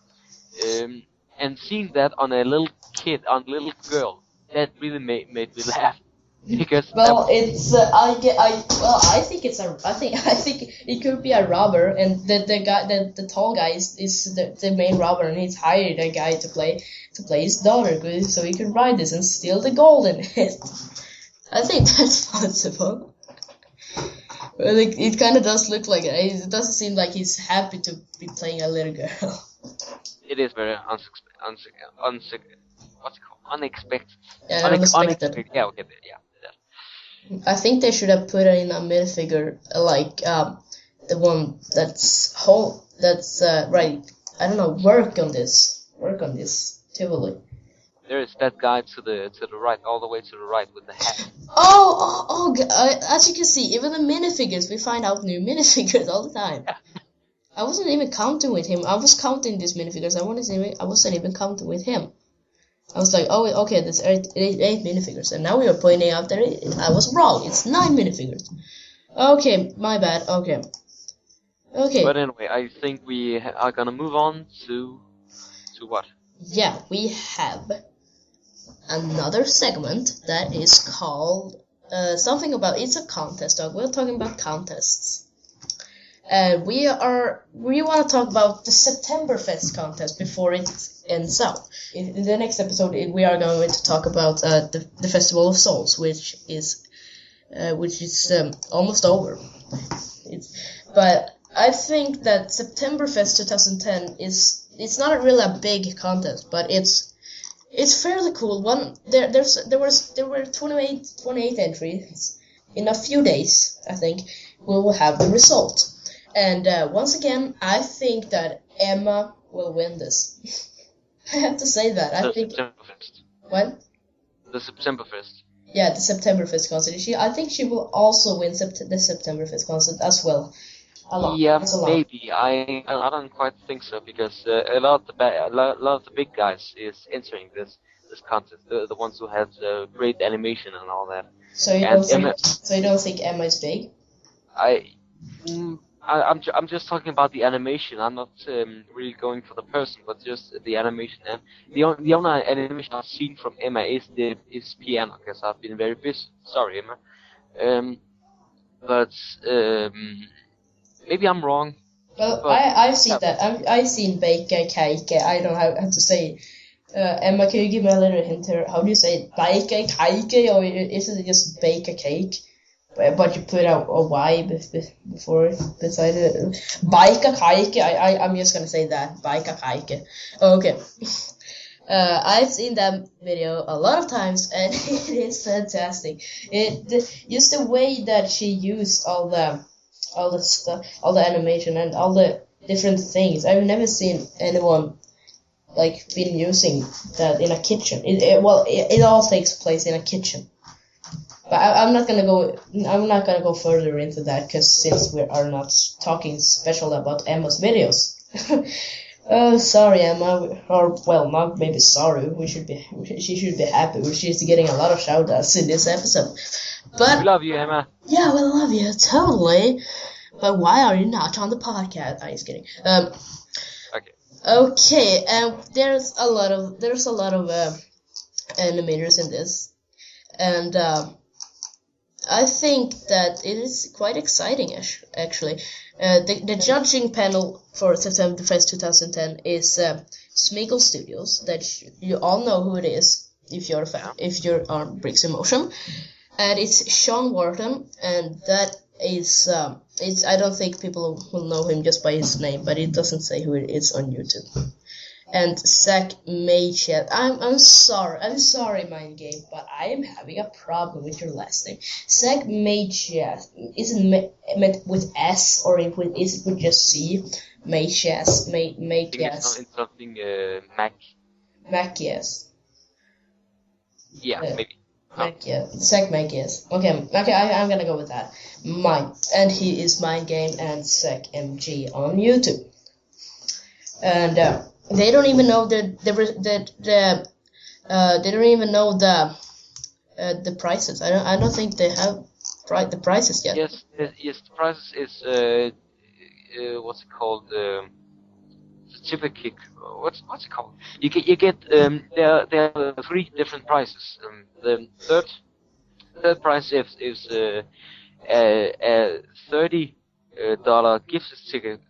Um, and seeing that on a little kid, on a little girl, that really made made me *laughs* laugh because Well, it's uh, I get I well I think it's a I think *laughs* I think it could be a robber and the the guy the, the tall guy is, is the, the main robber and he's hired a guy to play to play his daughter good so he can ride this and steal the gold in it. *laughs* I think that's *laughs* possible. Well, it, it kind of does look like it. It doesn't seem like he's happy to be playing a little girl. it is very unsuspect, unsuspect, unsuspect what's it called? Unexpected. Yeah, Unex- unexpected. Yeah, okay, yeah. I think they should have put it in a minifigure uh, like um, the one that's whole that's uh, right. I don't know. Work on this. Work on this. Tivoli. There is that guy to the to the right, all the way to the right with the hat. *laughs* Oh, oh, oh uh, as you can see, even the minifigures, we find out new *laughs* minifigures all the time. *laughs* I wasn't even counting with him. I was counting these minifigures. I wasn't even, I wasn't even counting with him. I was like, oh, okay, there's eight, eight, eight minifigures. And now we are pointing out that it, I was wrong. It's nine minifigures. Okay, my bad. Okay. Okay. But anyway, I think we are gonna move on to to what? yeah, we have another segment that is called uh, something about it's a contest dog. We're talking about contests. And we are we want to talk about the September Fest contest before it ends up. In, in the next episode, we are going to talk about uh, the, the Festival of Souls, which is uh, which is um, almost over. It's, but I think that September Fest 2010 is it's not really a big contest, but it's it's fairly cool. One there there's there was there were 28 28 entries in a few days. I think we will have the result. And uh, once again, I think that Emma will win this. *laughs* I have to say that. I the think September Fest. what? The September Fest. Yeah, the September Fest concert. She, I think she will also win sept- the September Fest concert as well. A lot. Yeah, maybe. I I don't quite think so because uh, a lot of the ba- a lot, a lot of the big guys is entering this this contest. The the ones who have uh, great animation and all that. So you And don't think, Emma- so you don't think Emma is big? I. Mm, I, I'm ju- I'm just talking about the animation. I'm not um, really going for the person, but just the animation. And the only the only animation I've seen from Emma is the is piano because I've been very busy. Sorry, Emma. Um, but um, maybe I'm wrong. Well, But- I I've seen that. I've I've seen Baker Cake. I don't know how, how to say. Uh, Emma, can you give me a little hint here? How do you say it? Baker Cake, or is it just Baker Cake? But, you put a, a Y be- be- before beside it. Baker Cake. I I I'm just gonna say that. Baker Cake. Okay. Uh, I've seen that video a lot of times, *laughs* and it is fantastic. It the, just the way that she used all the all the stuff, all the animation, and all the different things. I've never seen anyone like been using that in a kitchen. It, it well, it, it all takes place in a kitchen. But I, I'm not gonna go. I'm not gonna go further into that because since we are not talking special about Emma's videos. *laughs* Oh, sorry, Emma. Or well, not maybe sorry. We should be. She should be happy. She's getting a lot of shout outs in this episode. But We love you, Emma. yeah, we love you totally. But why are you not on the podcast? I'm just kidding. Um, Okay. okay, and there's a lot of there's a lot of uh, animators in this, and um, I think that it is quite exciting actually. Uh, the the judging panel for September Fest 2010 is uh, Smiggle Studios. That you all know who it is if you're a fan, if you're on Bricks in Motion, and it's Sean Wharton, and that is um, it's I don't think people will know him just by his name, but it doesn't say who it is on YouTube. And Zach Maychet. I'm I'm sorry. I'm sorry, Mind Game, but I am having a problem with your last name. Zach Maychet. Is it ma- met with S or it with, is it with just C? Maychet. May it's something uh, Mac. Mac yes. Yeah, Yeah. maybe. Mac yeah. Zach Mac yes. Okay. Okay. I, I'm gonna go with that. Mine and he is Mind Game and Zach MG on YouTube. And uh, they don't even know the the the, the uh, they don't even know the uh, the prices. I don't I don't think they have pri- the prices yet. Yes, yes, yes. The prices is uh, uh, what's it called? Um, certificate. What's what's it called? You get you get um, there there are three different prices. Um, the third third price is is uh, a, a thirty dollar gift certificate.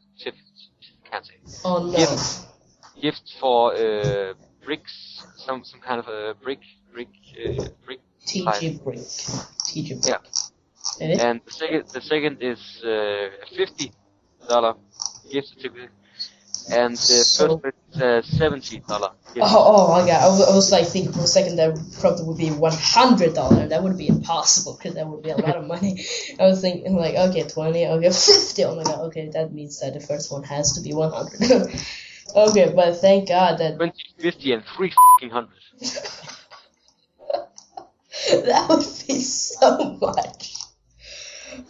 Can't say. Oh no. Gift gift for uh, bricks, some some kind of a brick brick uh, brick. TG Brick. TG Brick. Yeah. And it- And the second, the second is uh, fifty dollar gift certificate, and the So- first is uh, seventy dollar. Oh, oh my god! I was, I was like thinking for a second that probably would be one hundred dollar, that would be impossible because that would be a lot of money. *laughs* I was thinking like, okay, twenty, okay, *laughs* fifty. Oh my god, okay, that means that the first one has to be one hundred. *laughs* okay, but thank God that 20, 50, and three fucking hundred. *laughs* that would be so much.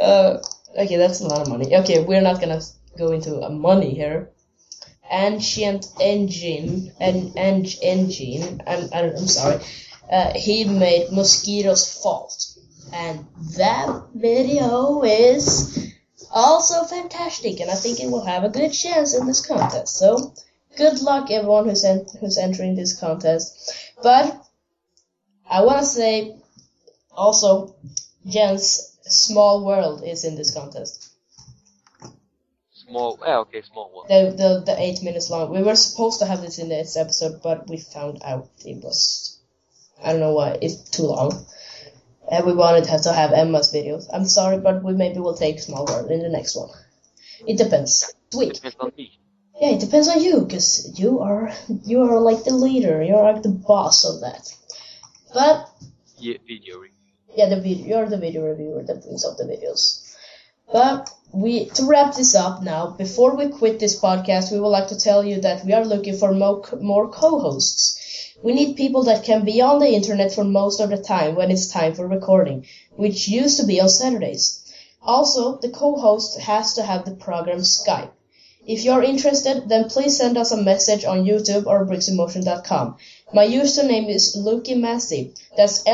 Uh, okay, that's a lot of money. Okay, we're not gonna go into uh, money here. Ancient Engine, and en- Engine, I'm, I'm, I'm sorry, uh, he made Mosquito's Fault. And that video is also fantastic, and I think it will have a good chance in this contest. So, good luck everyone who's, en- who's entering this contest. But, I want to say also, Jen's Small World is in this contest. Small. Yeah, okay, small World. The, the the eight minutes long. We were supposed to have this in this episode, but we found out it was I don't know why it's too long. And we wanted to have, to have Emma's videos. I'm sorry, but we maybe will take Small World in the next one. It depends. Sweet. Depends on me. Yeah, it depends on you, cause you are you are like the leader. You're like the boss of that. But Yeah, video review. yeah, the video, you're the video reviewer that brings up the videos. But we to wrap this up now, before we quit this podcast, we would like to tell you that we are looking for mo- more co-hosts. We need people that can be on the internet for most of the time when it's time for recording, which used to be on Saturdays. Also, the co-host has to have the program Skype. If you're interested, then please send us a message on YouTube or bricksinmotion.com. My username is Lucky Massey. That's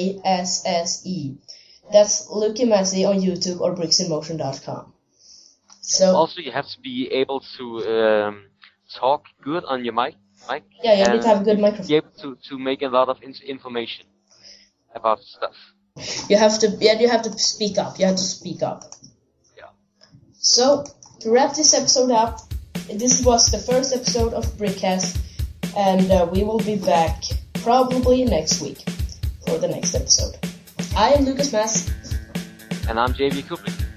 L-U-C-K-E-M-A-S-S-E. That's Lucky Massey on YouTube or bricksinmotion.com. So, Also, you have to be able to um, talk good on your mic. mic yeah, you need to have a good Be microphone. able to, to make a lot of in- information about stuff. You have to, yeah, you have to speak up. You have to speak up. So, to wrap this episode up, this was the first episode of Brickcast, and uh, we will be back probably next week for the next episode. I am Lucas Mass. And I'm JB Kubrick.